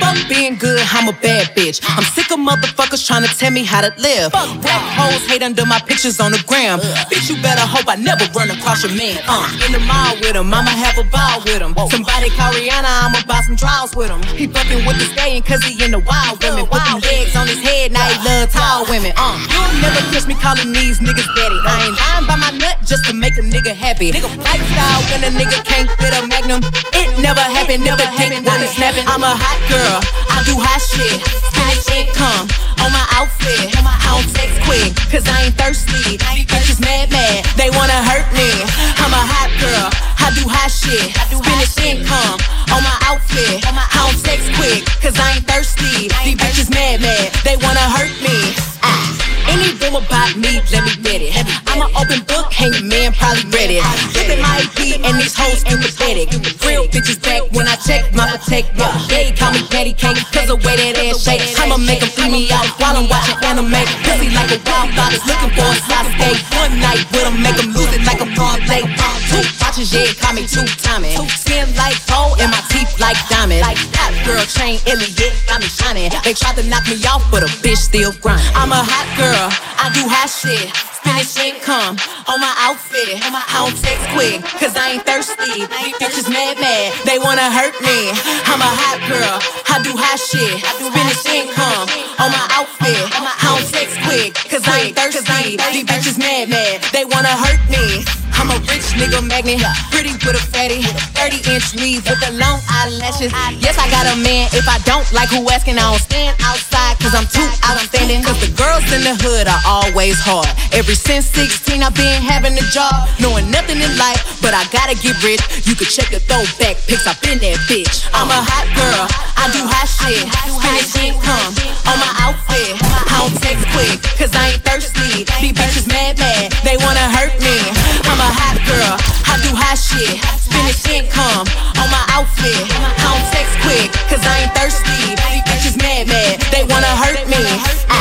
Fuck being good, I'm a bad bitch. I'm sick of motherfuckers trying to tell me how to live. Fuck Rap hoes hate under my pictures on the gram. Bitch, you better hope I never run across your man. Uh, in the mall with him, I'ma have a ball with him. Somebody call Rihanna, I'ma buy some draws with him. He fucking with the stallion cause he in the wild women. Love tall women. Uh, you'll never catch me calling these niggas daddy. I ain't lying by my nut just to make a nigga happy. Nigga lifestyle when a nigga can't fit a magnum. It never happened, never happened when it's snapping. I'm a hot girl, I do hot shit. Spanish income on my outfit. I don't text quick, cause I ain't thirsty. Bitches mad, mad, they wanna hurt me. I'm a hot girl, I do hot shit. Spanish income on my outfit. I don't text quick, cause I ain't thirsty. Any about me, let me get it. I'm an open book, hang man probably read it. Flipping my EP and these hoes ain't pathetic. Real bitches back when I check my protect. Yeah, they call me patty cake, cause the way that ass shake. I'ma make them free me out while I'm watching anime. Pussy like a wild thought, looking for a Sasuke. One night with them, make them lose it like a parlay. Two watches, yeah, call me two timing. Skin like gold and my like diamond. Like hot girl chain, Eliantte, got me shining. They tried to knock me off, but a bitch still grind. I'm a hot girl, I do hot shit. Spanish income on my outfit. I don't text quick, cause I ain't thirsty. These bitches mad, mad, they wanna hurt me. I'm a hot girl, I do hot shit. Spanish income on my outfit. I don't text quick, cause I ain't thirsty. These bitches mad, mad, they wanna hurt me. Nigga magnet, pretty with a fatty, 30 inch weave with the long eyelashes. Yes, I got a man. If I don't like who asking, I don't stand outside, cause I'm too outstanding. Cause the girls in the hood are always hard. Ever since 16, I've been having a job, knowing nothing in life, but I gotta get rich. You can check the throwback pics, I've been that bitch. I'm a hot girl, I do hot shit. Spanish income on my outfit. I don't text quick, cause I ain't thirsty. These bitches mad, mad, they wanna hurt me. Shit. Spanish income on my outfit. I don't text quick, cause I ain't thirsty. These bitches mad, mad, they wanna hurt me.